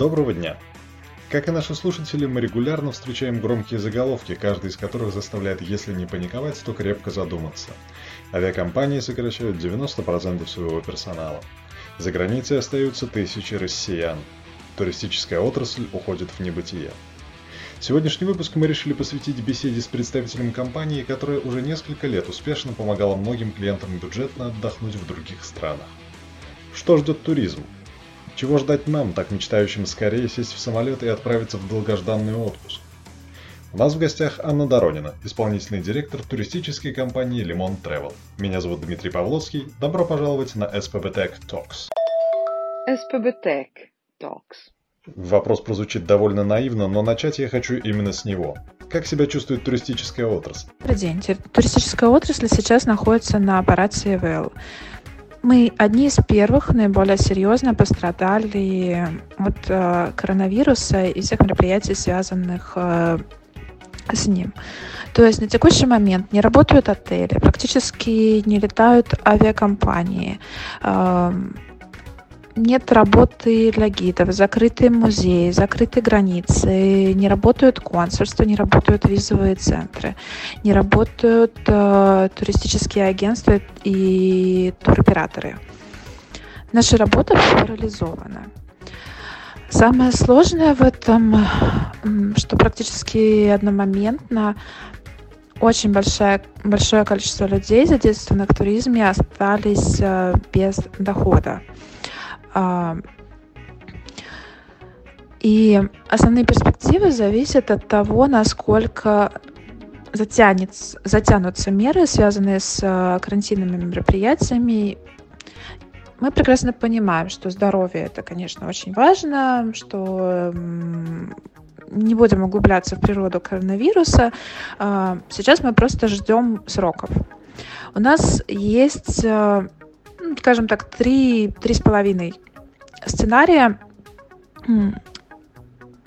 Доброго дня! Как и наши слушатели, мы регулярно встречаем громкие заголовки, каждый из которых заставляет, если не паниковать, то крепко задуматься. Авиакомпании сокращают 90% своего персонала. За границей остаются тысячи россиян. Туристическая отрасль уходит в небытие. Сегодняшний выпуск мы решили посвятить беседе с представителем компании, которая уже несколько лет успешно помогала многим клиентам бюджетно отдохнуть в других странах. Что ждет туризм? Чего ждать нам, так мечтающим скорее сесть в самолет и отправиться в долгожданный отпуск? У нас в гостях Анна Доронина, исполнительный директор туристической компании Limon Travel. Меня зовут Дмитрий Павловский. Добро пожаловать на SPB Tech Talks. SPB Tech Talks. Вопрос прозвучит довольно наивно, но начать я хочу именно с него. Как себя чувствует туристическая отрасль? Добрый день. Туристическая отрасль сейчас находится на аппарате ИВЛ. Мы одни из первых наиболее серьезно пострадали от э, коронавируса и всех мероприятий, связанных э, с ним. То есть на текущий момент не работают отели, практически не летают авиакомпании. Нет работы для гидов, закрытые музеи, закрыты границы, не работают консульства, не работают визовые центры, не работают э, туристические агентства и туроператоры. Наша работа парализована. Самое сложное в этом, что практически одномоментно очень большое, большое количество людей, задействованных в туризме, остались э, без дохода. А, и основные перспективы зависят от того, насколько затянет, затянутся меры, связанные с а, карантинными мероприятиями. Мы прекрасно понимаем, что здоровье это, конечно, очень важно, что не будем углубляться в природу коронавируса. А, сейчас мы просто ждем сроков. У нас есть скажем так, три, три с половиной сценария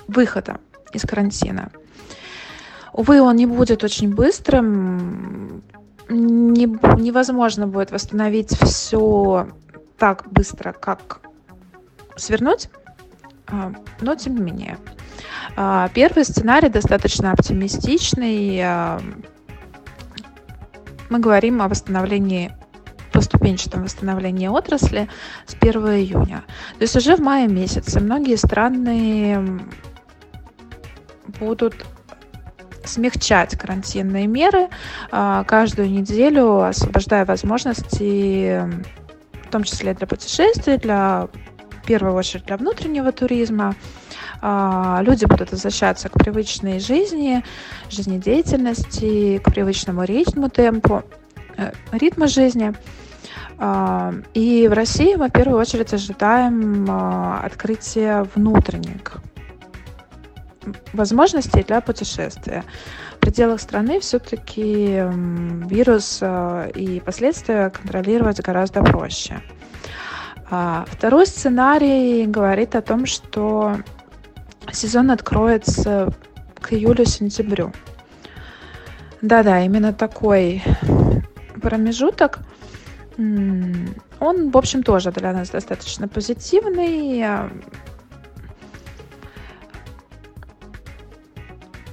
выхода из карантина. Увы, он не будет очень быстрым. Не, невозможно будет восстановить все так быстро, как свернуть, а, но тем не менее. А, первый сценарий достаточно оптимистичный. А, мы говорим о восстановлении поступенчатом восстановлении отрасли с 1 июня. То есть уже в мае месяце многие страны будут смягчать карантинные меры а, каждую неделю, освобождая возможности, в том числе для путешествий, для в первую очередь для внутреннего туризма. А, люди будут возвращаться к привычной жизни, жизнедеятельности, к привычному ритму, темпу, э, ритму жизни. А, и в России мы в первую очередь ожидаем а, открытия внутренних возможностей для путешествия. В пределах страны все-таки вирус а, и последствия контролировать гораздо проще. Второй сценарий говорит о том, что сезон откроется к июлю-сентябрю. Да-да, именно такой промежуток – он, в общем, тоже для нас достаточно позитивный.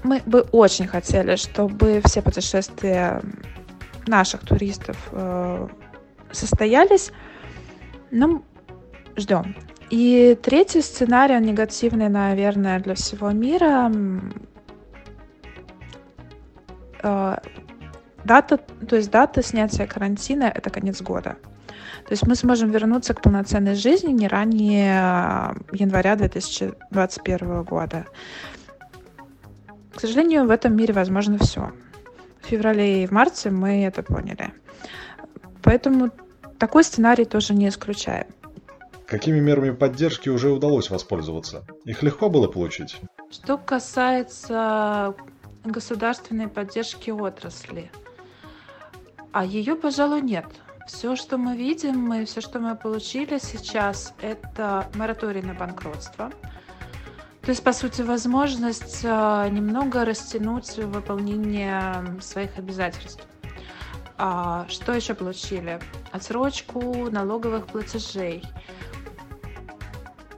Мы бы очень хотели, чтобы все путешествия наших туристов э, состоялись, но ждем. И третий сценарий, негативный, наверное, для всего мира. Э, Дата, то есть дата снятия карантина – это конец года. То есть мы сможем вернуться к полноценной жизни не ранее а, января 2021 года. К сожалению, в этом мире возможно все. В феврале и в марте мы это поняли. Поэтому такой сценарий тоже не исключаем. Какими мерами поддержки уже удалось воспользоваться? Их легко было получить? Что касается государственной поддержки отрасли – а ее, пожалуй, нет. Все, что мы видим, и все, что мы получили сейчас, это мораторий на банкротство. То есть, по сути, возможность а, немного растянуть выполнение своих обязательств. А что еще получили? Отсрочку налоговых платежей.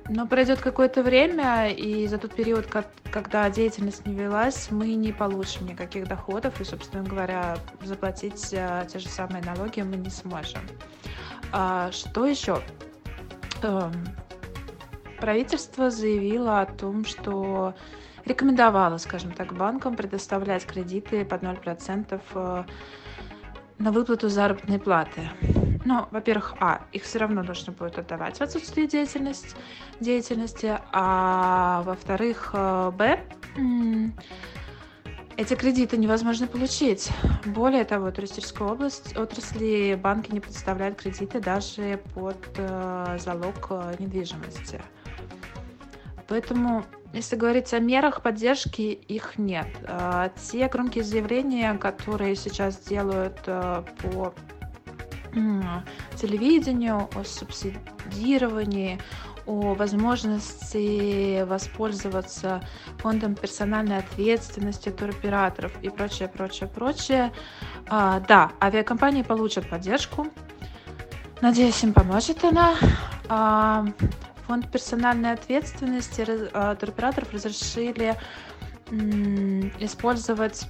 Но пройдет какое-то время, и за тот период, когда деятельность не велась, мы не получим никаких доходов, и, собственно говоря, заплатить э, те же самые налоги мы не сможем. А что еще? Эм, правительство заявило о том, что рекомендовало, скажем так, банкам предоставлять кредиты под 0% э, на выплату заработной платы. Ну, во-первых, а, их все равно нужно будет отдавать в отсутствие деятельности, деятельности а во-вторых, э, б, эти кредиты невозможно получить. Более того, туристической область, отрасли банки не предоставляют кредиты даже под э, залог э, недвижимости. Поэтому, если говорить о мерах поддержки, их нет. Э, те громкие заявления, которые сейчас делают э, по телевидению о субсидировании, о возможности воспользоваться фондом персональной ответственности туроператоров и прочее, прочее, прочее. А, да, авиакомпании получат поддержку. Надеюсь, им поможет она. А, фонд персональной ответственности а, туроператоров разрешили использовать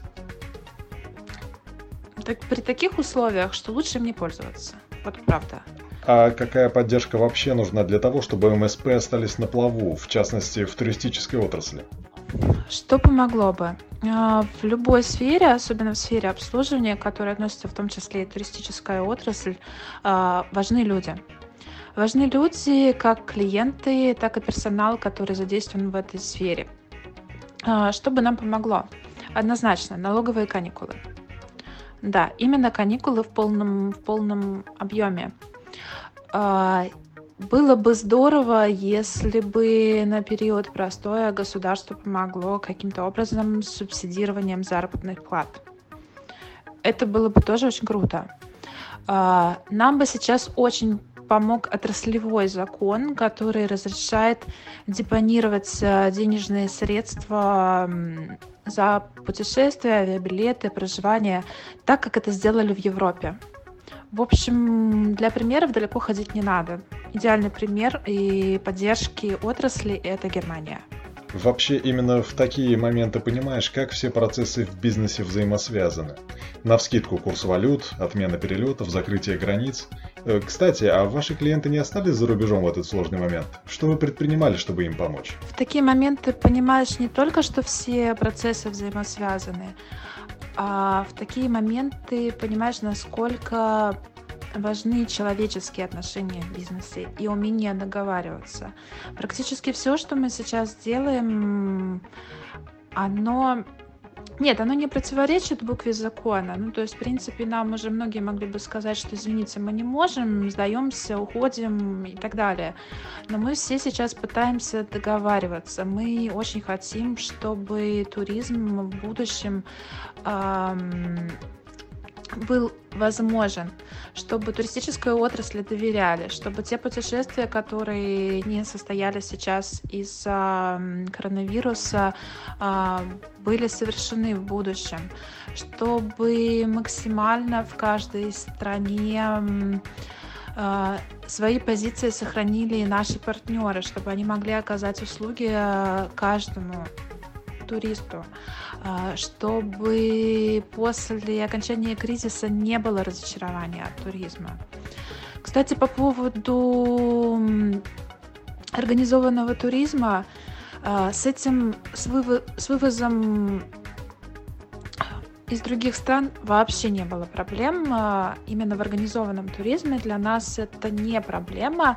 так, при таких условиях, что лучше им не пользоваться. Вот правда. А какая поддержка вообще нужна для того, чтобы МСП остались на плаву, в частности в туристической отрасли? Что помогло бы? А, в любой сфере, особенно в сфере обслуживания, которая относится в том числе и туристическая отрасль, а, важны люди. Важны люди, как клиенты, так и персонал, который задействован в этой сфере. А, что бы нам помогло? Однозначно, налоговые каникулы. Да, именно каникулы в полном, в полном объеме. А, было бы здорово, если бы на период простоя государство помогло каким-то образом с субсидированием заработных плат. Это было бы тоже очень круто. А, нам бы сейчас очень помог отраслевой закон, который разрешает депонировать э, денежные средства за путешествия, авиабилеты, проживание, так как это сделали в Европе. В общем, для примеров далеко ходить не надо. Идеальный пример и поддержки отрасли – это Германия. Вообще именно в такие моменты понимаешь, как все процессы в бизнесе взаимосвязаны. Навскидку курс валют, отмена перелетов, закрытие границ. Э, кстати, а ваши клиенты не остались за рубежом в этот сложный момент? Что вы предпринимали, чтобы им помочь? В такие моменты понимаешь не только, что все процессы взаимосвязаны, а в такие моменты понимаешь, насколько важны человеческие отношения в бизнесе и умение договариваться. Практически все, что мы сейчас делаем, оно нет, оно не противоречит букве закона. Ну, то есть, в принципе, нам уже многие могли бы сказать, что, извините, мы не можем, сдаемся, уходим и так далее. Но мы все сейчас пытаемся договариваться. Мы очень хотим, чтобы туризм в будущем эм, был возможен, чтобы туристической отрасли доверяли, чтобы те путешествия, которые не состоялись сейчас из-за коронавируса, а, были совершены в будущем, чтобы максимально в каждой стране а, свои позиции сохранили наши партнеры, чтобы они могли оказать услуги а, каждому туристу, а, чтобы после окончания кризиса не было разочарования от туризма. Кстати, по поводу организованного туризма, а, с этим, с, вывозом из других стран вообще не было проблем. А, именно в организованном туризме для нас это не проблема.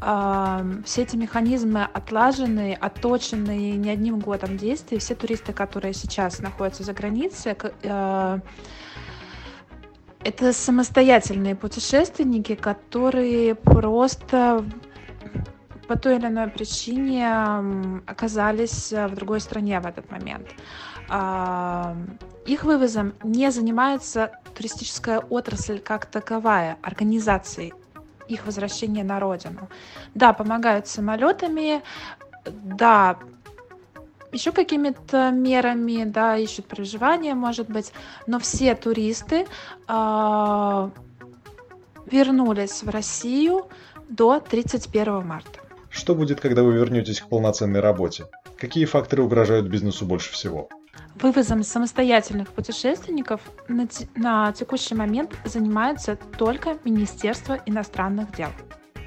А, все эти механизмы отлажены, отточены не одним годом действий. Все туристы, которые сейчас находятся за границей, а, это самостоятельные путешественники, которые просто по той или иной причине оказались в другой стране в этот момент. Их вывозом не занимается туристическая отрасль как таковая, организации их возвращения на родину. Да, помогают самолетами, да, еще какими-то мерами, да, ищут проживание, может быть, но все туристы э, вернулись в Россию до 31 марта. Что будет, когда вы вернетесь к полноценной работе? Какие факторы угрожают бизнесу больше всего? Вывозом самостоятельных путешественников на, на текущий момент занимается только Министерство иностранных дел.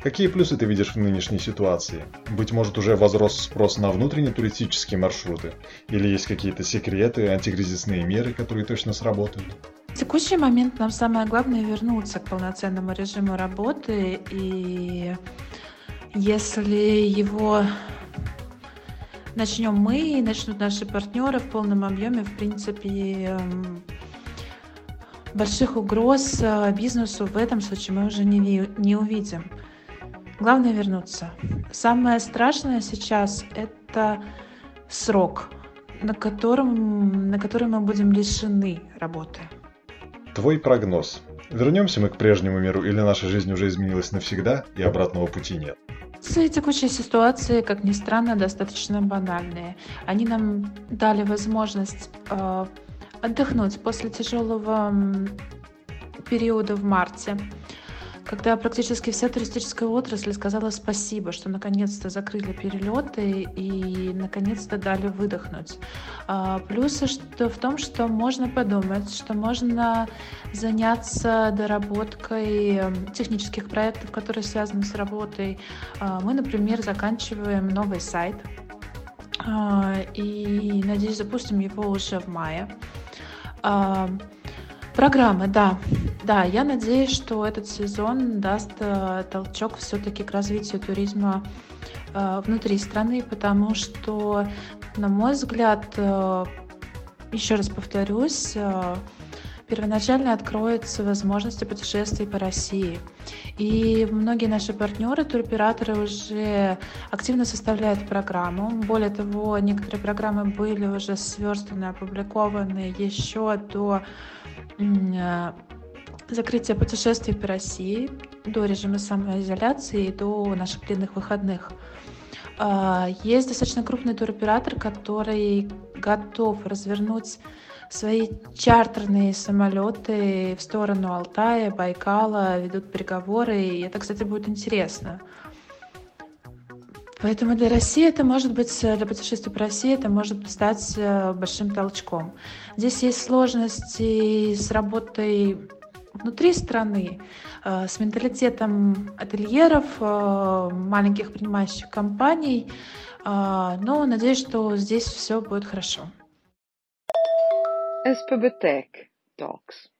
Какие плюсы ты видишь в нынешней ситуации? Быть может, уже возрос спрос на внутренние туристические маршруты? Или есть какие-то секреты, антикризисные меры, которые точно сработают? В текущий момент нам самое главное вернуться к полноценному режиму работы. И если его начнем мы, начнут наши партнеры в полном объеме, в принципе, эм, больших угроз э, бизнесу в этом случае мы уже не, не увидим. Главное вернуться. Самое страшное сейчас – это срок, на котором, на который мы будем лишены работы. Твой прогноз. Вернемся мы к прежнему миру или наша жизнь уже изменилась навсегда и обратного пути нет? Все текущие ситуации, как ни странно, достаточно банальные. Они нам дали возможность э, отдохнуть после тяжелого периода в марте когда практически вся туристическая отрасль сказала спасибо, что наконец-то закрыли перелеты и наконец-то дали выдохнуть. А, плюсы что в том, что можно подумать, что можно заняться доработкой эм, технических проектов, которые связаны с работой. А, мы, например, заканчиваем новый сайт а, и, надеюсь, запустим его уже в мае. Программы, да. Да, я надеюсь, что этот сезон даст э, толчок все-таки к развитию туризма э, внутри страны, потому что, на мой взгляд, э, еще раз повторюсь, первоначально откроются возможности путешествий по России. И многие наши партнеры, туроператоры уже активно составляют программу. Более того, некоторые программы были уже сверстаны, опубликованы еще до Закрытия путешествий по России, до режима самоизоляции и до наших длинных выходных. А, есть достаточно крупный туроператор, который готов развернуть свои чартерные самолеты в сторону Алтая, Байкала, ведут переговоры, и это, кстати, будет интересно. Поэтому для России это может быть, для путешествия по России это может стать э, большим толчком. Здесь есть сложности с работой внутри страны, э, с менталитетом ательеров, э, маленьких принимающих компаний, но надеюсь, что здесь все будет хорошо. Tech Talks.